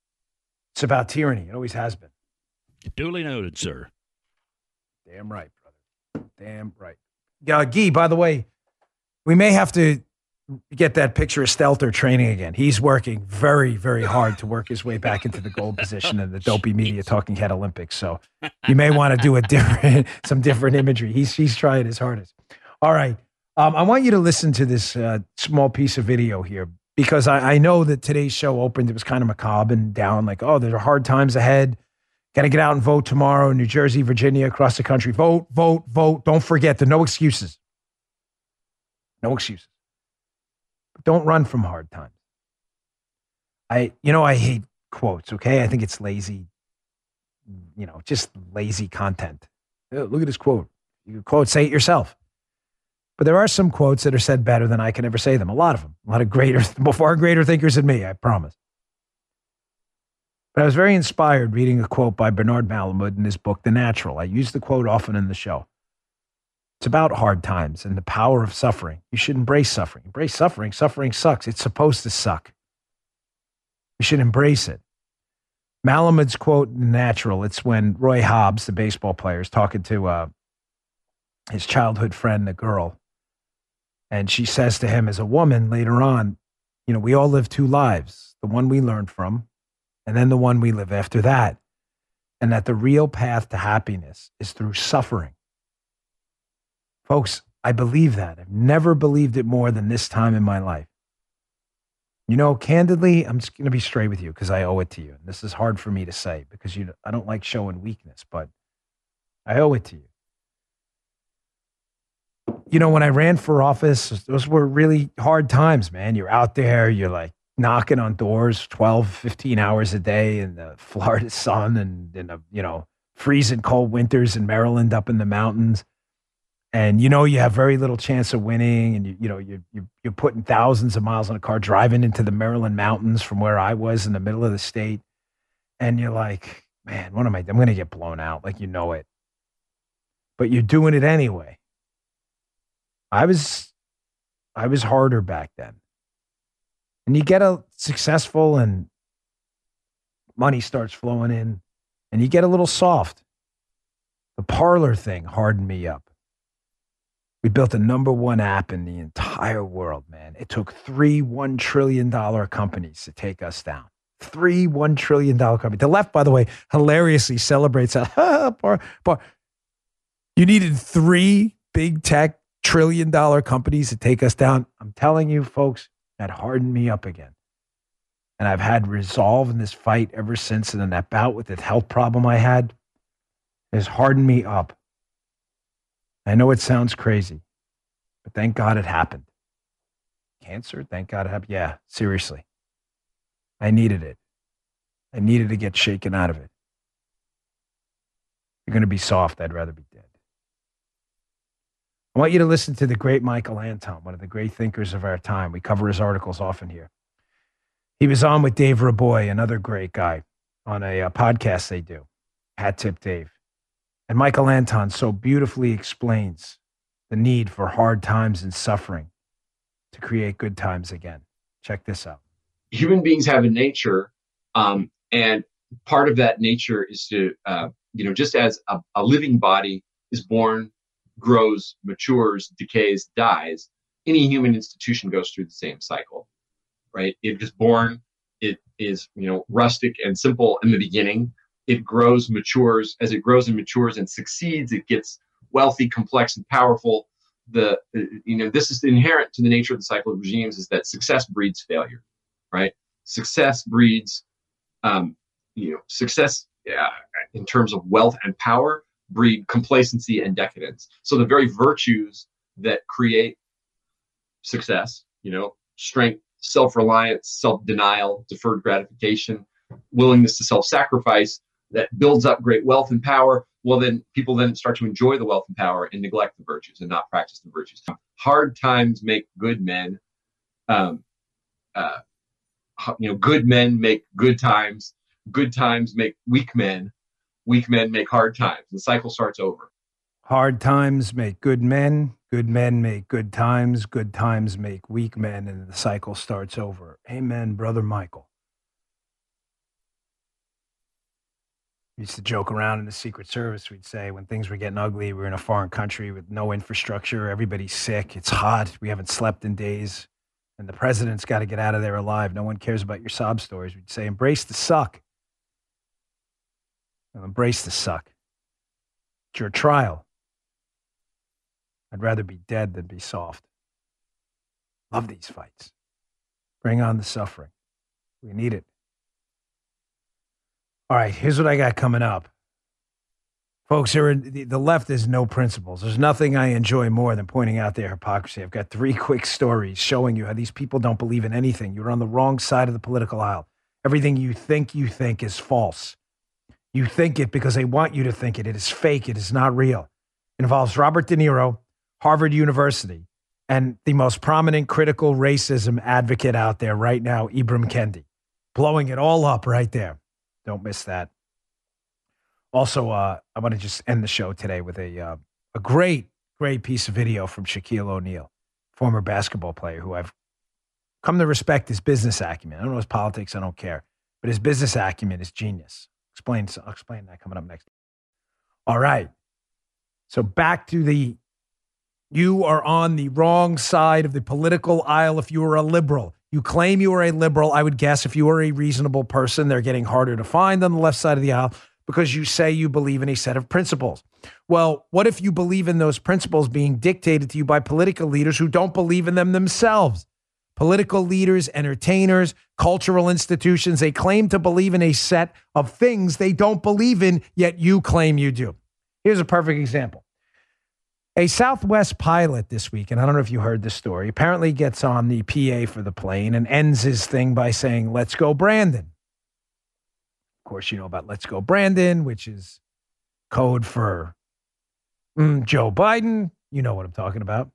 It's about tyranny. It always has been. Duly noted, sir. Damn right, brother. Damn right. Uh, Guy, by the way, we may have to get that picture of Stelter training again. He's working very, very hard to work his way back into the gold position in the dopey media talking head Olympics. So you may want to do a different, some different imagery. He's he's trying his hardest. All right. Um, I want you to listen to this uh, small piece of video here because I, I, know that today's show opened. It was kind of macabre and down, like, oh, there are hard times ahead. Got to get out and vote tomorrow. New Jersey, Virginia, across the country. Vote, vote, vote. Don't forget, there are no excuses. No excuses. But don't run from hard times. I, you know, I hate quotes, okay? I think it's lazy, you know, just lazy content. Look at this quote. You quote, say it yourself. But there are some quotes that are said better than I can ever say them. A lot of them. A lot of greater, far greater thinkers than me, I promise. But I was very inspired reading a quote by Bernard Malamud in his book, The Natural. I use the quote often in the show. It's about hard times and the power of suffering. You should embrace suffering. Embrace suffering. Suffering sucks. It's supposed to suck. You should embrace it. Malamud's quote, The natural, it's when Roy Hobbs, the baseball player, is talking to uh, his childhood friend, the girl, and she says to him as a woman later on, you know, we all live two lives the one we learn from, and then the one we live after that. And that the real path to happiness is through suffering. Folks, I believe that. I've never believed it more than this time in my life. You know, candidly, I'm just going to be straight with you because I owe it to you. And this is hard for me to say because you, I don't like showing weakness, but I owe it to you you know, when I ran for office, those were really hard times, man. You're out there, you're like knocking on doors 12, 15 hours a day in the Florida sun and in the, you know, freezing cold winters in Maryland up in the mountains. And you know you have very little chance of winning, and you you know you you you're putting thousands of miles on a car driving into the Maryland mountains from where I was in the middle of the state, and you're like, man, what am I? I'm going to get blown out, like you know it, but you're doing it anyway I was I was harder back then. And you get a successful and money starts flowing in and you get a little soft. The Parler thing hardened me up. We built a number one app in the entire world, man. It took three $1 trillion companies to take us down. Three $1 trillion companies. The left, by the way, hilariously celebrates that. you needed three big tech trillion dollar companies to take us down. I'm telling you, folks, that hardened me up again. And I've had resolve in this fight ever since. And then that bout with the health problem I had has hardened me up. I know it sounds crazy, but thank God it happened. Cancer, thank God it happened. Yeah, seriously. I needed it. I needed to get shaken out of it. You're going to be soft. I'd rather be. I want you to listen to the great Michael Anton, one of the great thinkers of our time. We cover his articles often here. He was on with Dave Reaboi, another great guy, on a, a uh, podcast they do, Hat Tip Dave. And Michael Anton so beautifully explains the need for hard times and suffering to create good times again. Check this out. Human beings have a nature, um, and part of that nature is to, uh, you know, just as a, a living body is born, grows, matures, decays, dies, any human institution goes through the same cycle, right? It is born, it is, you know, rustic and simple in the beginning it grows, matures. As it grows and matures and succeeds, it gets wealthy, complex, and powerful. The you know this is inherent to the nature of the cycle of regimes is that success breeds failure, right? Success breeds, um, you know, success yeah, in terms of wealth and power breed complacency and decadence. So the very virtues that create success, you know, strength, self-reliance, self-denial, deferred gratification, willingness to self-sacrifice, that builds up great wealth and power, well, then people then start to enjoy the wealth and power and neglect the virtues and not practice the virtues. Hard times make good men. Um, uh, you know, good men make good times. Good times make weak men. Weak men make hard times. The cycle starts over. Hard times make good men. Good men make good times. Good times make weak men, and the cycle starts over. Amen, brother Michael. We used to joke around in the Secret Service. We'd say when things were getting ugly, we are in a foreign country with no infrastructure, everybody's sick, it's hot, we haven't slept in days, and the president's got to get out of there alive. No one cares about your sob stories. We'd say, embrace the suck. Embrace the suck. It's your trial. I'd rather be dead than be soft. Love these fights. Bring on the suffering. We need it. All right, here's what I got coming up. Folks, here the left has no principles. There's nothing I enjoy more than pointing out their hypocrisy. I've got three quick stories showing you how these people don't believe in anything. You're on the wrong side of the political aisle. Everything you think you think is false. You think it because they want you to think it. It is fake. It is not real. It involves Robert De Niro, Harvard University, and the most prominent critical racism advocate out there right now, Ibram Kendi, blowing it all up right there. Don't miss that. Also, uh, I want to just end the show today with a uh, a great, great piece of video from Shaquille O'Neal, former basketball player who I've come to respect his business acumen. I don't know his politics, I don't care, but his business acumen is genius. Explain, I'll explain that coming up next. All right. So back to the you are on the wrong side of the political aisle if you are a liberal. You claim you are a liberal. I would guess if you are a reasonable person, they're getting harder to find on the left side of the aisle because you say you believe in a set of principles. Well, what if you believe in those principles being dictated to you by political leaders who don't believe in them themselves? Political leaders, entertainers, cultural institutions, they claim to believe in a set of things they don't believe in, yet you claim you do. Here's a perfect example. A Southwest pilot this week, and I don't know if you heard this story, apparently gets on the PA for the plane and ends his thing by saying, Let's go, Brandon. Of course, you know about Let's Go, Brandon, which is code for mm, Joe Biden. You know what I'm talking about.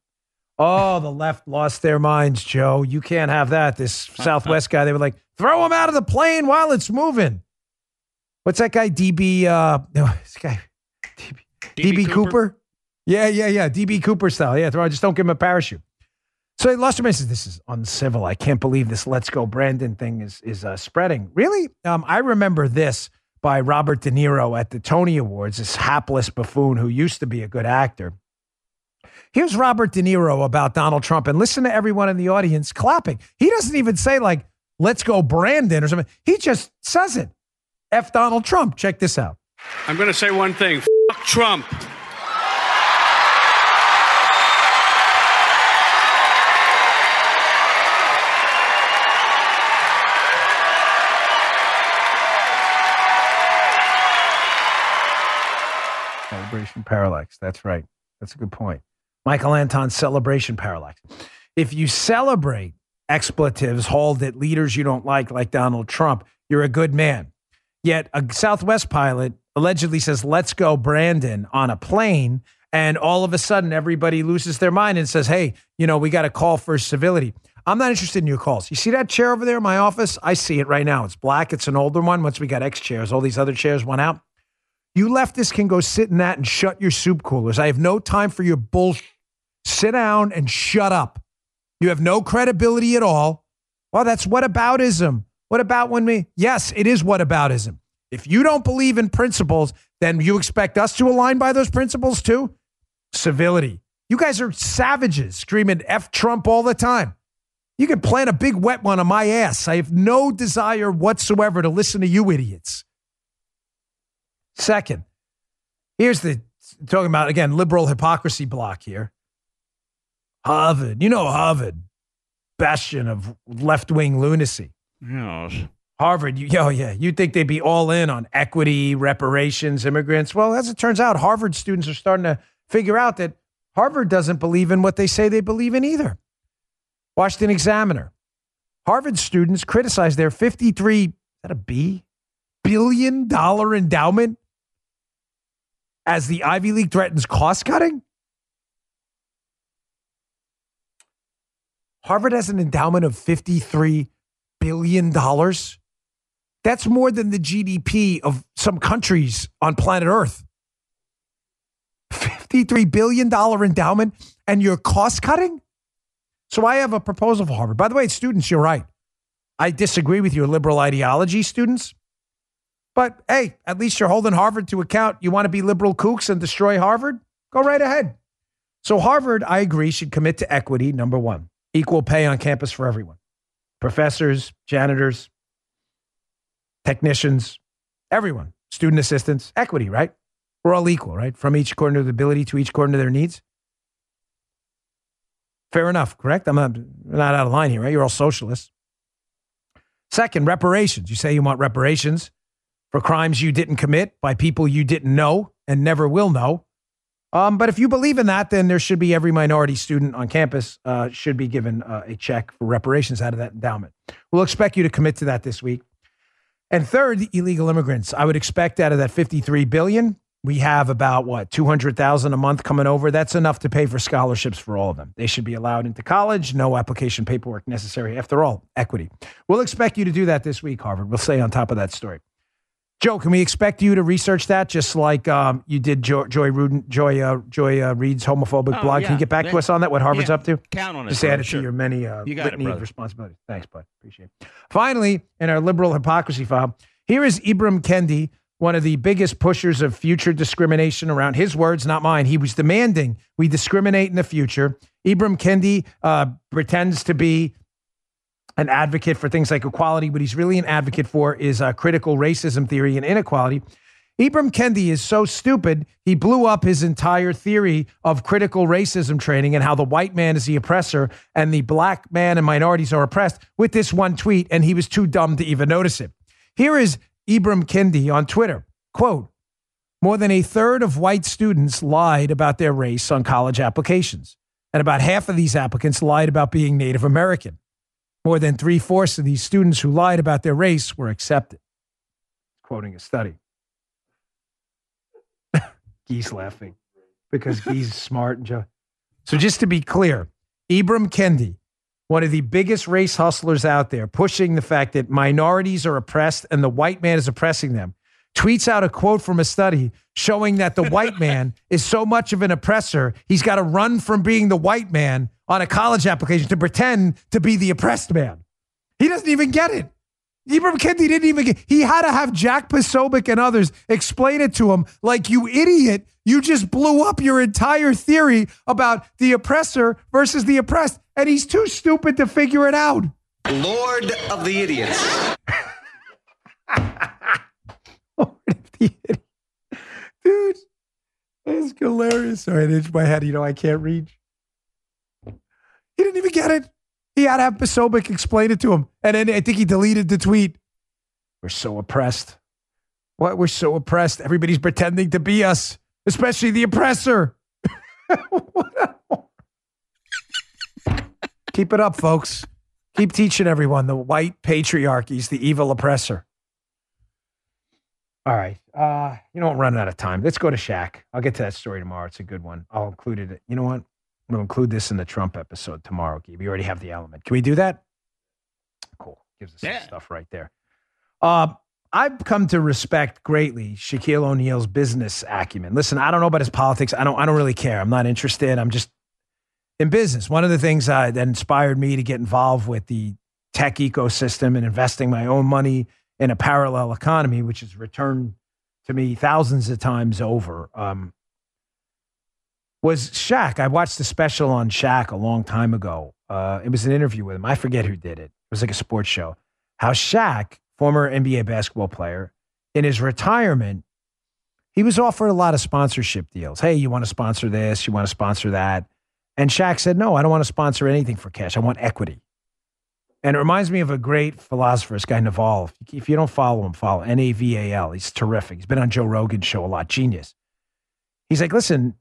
Oh, the left lost their minds, Joe. You can't have that. This Southwest guy, they were like, throw him out of the plane while it's moving. What's that guy? DB, uh, no, this guy, DB, DB, DB Cooper? Cooper? Yeah, yeah, yeah. DB Cooper style. Yeah, throw, just don't give him a parachute. So they lost their minds. This is uncivil. I can't believe this Let's Go Brandon thing is, is uh, spreading. Really? Um, I remember this by Robert De Niro at the Tony Awards, this hapless buffoon who used to be a good actor. Here's Robert De Niro about Donald Trump, and listen to everyone in the audience clapping. He doesn't even say, like, let's go, Brandon, or something. He just says it. F Donald Trump. Check this out. I'm going to say one thing F- Trump. Celebration parallax. That's right. That's a good point. Michael Anton's celebration parallax. If you celebrate expletives hauled at leaders you don't like, like Donald Trump, you're a good man. Yet a Southwest pilot allegedly says, Let's go, Brandon, on a plane. And all of a sudden, everybody loses their mind and says, Hey, you know, we got a call for civility. I'm not interested in your calls. You see that chair over there in my office? I see it right now. It's black. It's an older one. Once we got X chairs, all these other chairs went out. You leftists can go sit in that and shut your soup coolers. I have no time for your bullshit. Sit down and shut up. You have no credibility at all. Well, that's whataboutism. What about when we? Yes, it is whataboutism. If you don't believe in principles, then you expect us to align by those principles too? Civility. You guys are savages screaming F Trump all the time. You can plant a big wet one on my ass. I have no desire whatsoever to listen to you idiots. Second, here's the talking about again liberal hypocrisy block here. Harvard, you know Harvard, bastion of left wing lunacy. Yes. Harvard, you, oh yeah, you think they'd be all in on equity, reparations, immigrants? Well, as it turns out, Harvard students are starting to figure out that Harvard doesn't believe in what they say they believe in either. Washington Examiner. Harvard students criticize their 53, is that a B? Billion dollar endowment as the Ivy League threatens cost cutting? Harvard has an endowment of $53 billion. That's more than the GDP of some countries on planet Earth. $53 billion endowment, and you're cost cutting? So I have a proposal for Harvard. By the way, students, you're right. I disagree with your liberal ideology, students. But hey, at least you're holding Harvard to account. You want to be liberal kooks and destroy Harvard? Go right ahead. So, Harvard, I agree, should commit to equity, number one, equal pay on campus for everyone professors, janitors, technicians, everyone, student assistants, equity, right? We're all equal, right? From each according to their ability to each according to their needs. Fair enough, correct? I'm not, not out of line here, right? You're all socialists. Second, reparations. You say you want reparations for crimes you didn't commit by people you didn't know and never will know. Um, but if you believe in that, then there should be every minority student on campus uh, should be given uh, a check for reparations out of that endowment. We'll expect you to commit to that this week. And third, illegal immigrants. I would expect out of that 53 billion, we have about what 200,000 a month coming over. That's enough to pay for scholarships for all of them. They should be allowed into college, no application paperwork necessary. After all, equity. We'll expect you to do that this week, Harvard. We'll stay on top of that story. Joe, can we expect you to research that just like um, you did Joy, Joy, Rudin, Joy, uh, Joy uh, Reid's homophobic Oh, blog? yeah. Can you get back to us on that? What Harvard's Yeah. up to? Count on it, Just add it Sure. to your many uh, You litany of responsibilities. Thanks, bud. Appreciate it. Finally, in our liberal hypocrisy file, here is Ibram Kendi, one of the biggest pushers of future discrimination around his words, not mine. He was demanding we discriminate in the future. Ibram Kendi uh, pretends to be an advocate for things like equality. What he's really an advocate for is uh, critical racism theory and inequality. Ibram Kendi is so stupid, he blew up his entire theory of critical racism training and how the white man is the oppressor and the black man and minorities are oppressed with this one tweet, and he was too dumb to even notice it. Here is Ibram Kendi on Twitter. Quote, more than a third of white students lied about their race on college applications, and about half of these applicants lied about being Native American. More than three fourths of these students who lied about their race were accepted. Quoting a study. Geese laughing because Geese is smart and Joe. So just to be clear, Ibram Kendi, one of the biggest race hustlers out there, pushing the fact that minorities are oppressed and the white man is oppressing them, tweets out a quote from a study showing that the white man is so much of an oppressor, he's got to run from being the white man on a college application to pretend to be the oppressed man. He doesn't even get it. Ibram Kendi didn't even get. He had to have Jack Posobiec and others explain it to him. Like you idiot, You just blew up your entire theory about the oppressor versus the oppressed, and he's too stupid to figure it out. Lord of the idiots. Lord of the idiots. Dude, that's hilarious. Sorry, I itched my head. You know, I can't reach. He didn't even get it. He had to have Posobiec explain it to him. And then I think he deleted the tweet. We're so oppressed. What? We're so oppressed. Everybody's pretending to be us, especially the oppressor. Keep it up, folks. Keep teaching everyone the white patriarchy is the evil oppressor. All right. Uh, you know, I'm running out of time. Let's go to Shaq. I'll get to that story tomorrow. It's a good one. I'll include it. You know what? We'll include this in the Trump episode tomorrow, Gabe. We already have the element. Can we do that? Cool. Gives us Yeah. some stuff right there. Uh, I've come to respect greatly Shaquille O'Neal's business acumen. Listen, I don't know about his politics. I don't. I don't really care. I'm not interested. I'm just in business. One of the things uh, that inspired me to get involved with the tech ecosystem and investing my own money in a parallel economy, which has returned to me thousands of times over, um, was Shaq. I watched a special on Shaq a long time ago. Uh, it was an interview with him. I forget who did it. It was like a sports show. How Shaq, former NBA basketball player, in his retirement, he was offered a lot of sponsorship deals. Hey, you want to sponsor this? You want to sponsor that? And Shaq said, No, I don't want to sponsor anything for cash. I want equity. And it reminds me of a great philosopher, this guy Naval. If you don't follow him, follow N A V A L. He's terrific. He's been on Joe Rogan's show a lot. Genius. He's like, listen,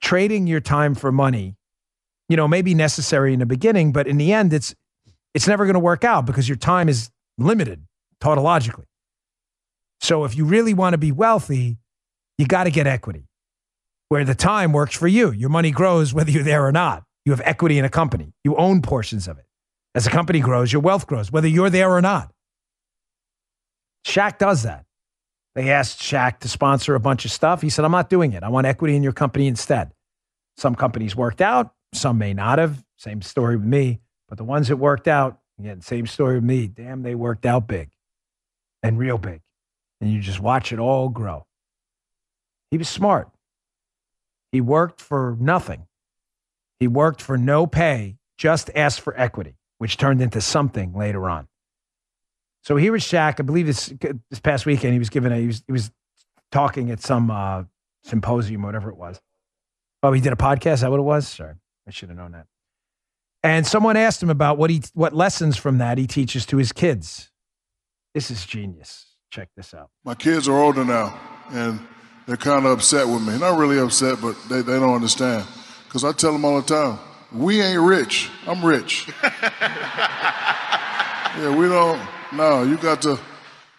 trading your time for money, you know, may be necessary in the beginning, but in the end, it's it's never going to work out because your time is limited tautologically. So if you really want to be wealthy, you got to get equity where the time works for you. Your money grows whether you're there or not. You have equity in a company, you own portions of it. As a company grows, your wealth grows, whether you're there or not. Shaq does that. They asked Shaq to sponsor a bunch of stuff. He said, I'm not doing it. I want equity in your company instead. Some companies worked out, some may not have. Same story with me. But the ones that worked out, again, same story with me. Damn, they worked out big and real big. And you just watch it all grow. He was smart. He worked for nothing. He worked for no pay, just asked for equity, which turned into something later on. So here was Shaq. I believe this this past weekend he was given a he was he was talking at some uh, symposium, whatever it was. Oh, he did a podcast. Is that what it was? Sorry, I should have known that. And someone asked him about what he what lessons from that he teaches to his kids. This is genius. Check this out. My kids are older now, and they're kind of upset with me. Not really upset, but they, they don't understand. Because I tell them all the time, we ain't rich. I'm rich. yeah, we don't. No, you got to,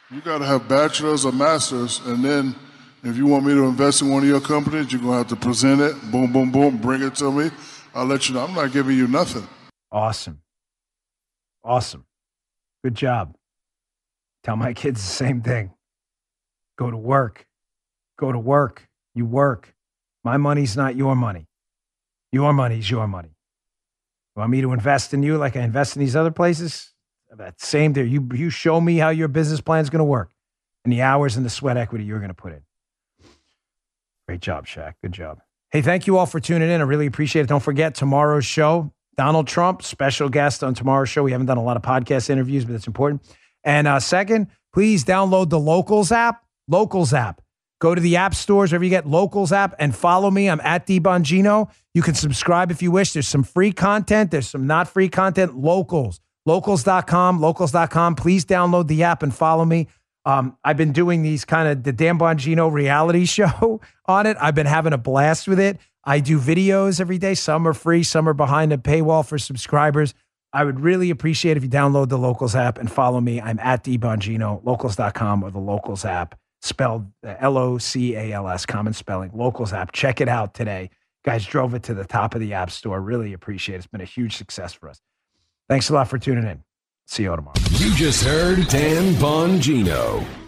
you got to have bachelors or masters, and then if you want me to invest in one of your companies, you're gonna have to present it. Boom, boom, boom. Bring it to me. I'll let you know. I'm not giving you nothing. Awesome. Awesome. Good job. Tell my kids the same thing. Go to work. Go to work. You work. My money's not your money. Your money's your money. Want me to invest in you like I invest in these other places? That same there. You you show me how your business plan is going to work and the hours and the sweat equity you're going to put in. Great job, Shaq. Good job. Hey, thank you all for tuning in. I really appreciate it. Don't forget tomorrow's show. Donald Trump, special guest on tomorrow's show. We haven't done a lot of podcast interviews, but it's important. And uh, second, please download the Locals app. Locals app. Go to the app stores wherever you get Locals app and follow me. I'm at DBongino. You can subscribe if you wish. There's some free content. There's some not free content. Locals. Locals.com. Locals.com. Please download the app and follow me. Um, I've been doing these kind of the Dan Bongino reality show on it. I've been having a blast with it. I do videos every day. Some are free, some are behind a paywall for subscribers. I would really appreciate if you download the Locals app and follow me. I'm at dbongino, locals.com or the Locals app, spelled uh, L O C A L S, common spelling, Locals app. Check it out today. Guys drove it to the top of the app store. Really appreciate it. It's been a huge success for us. Thanks a lot for tuning in. See you tomorrow. You just heard Dan Bongino.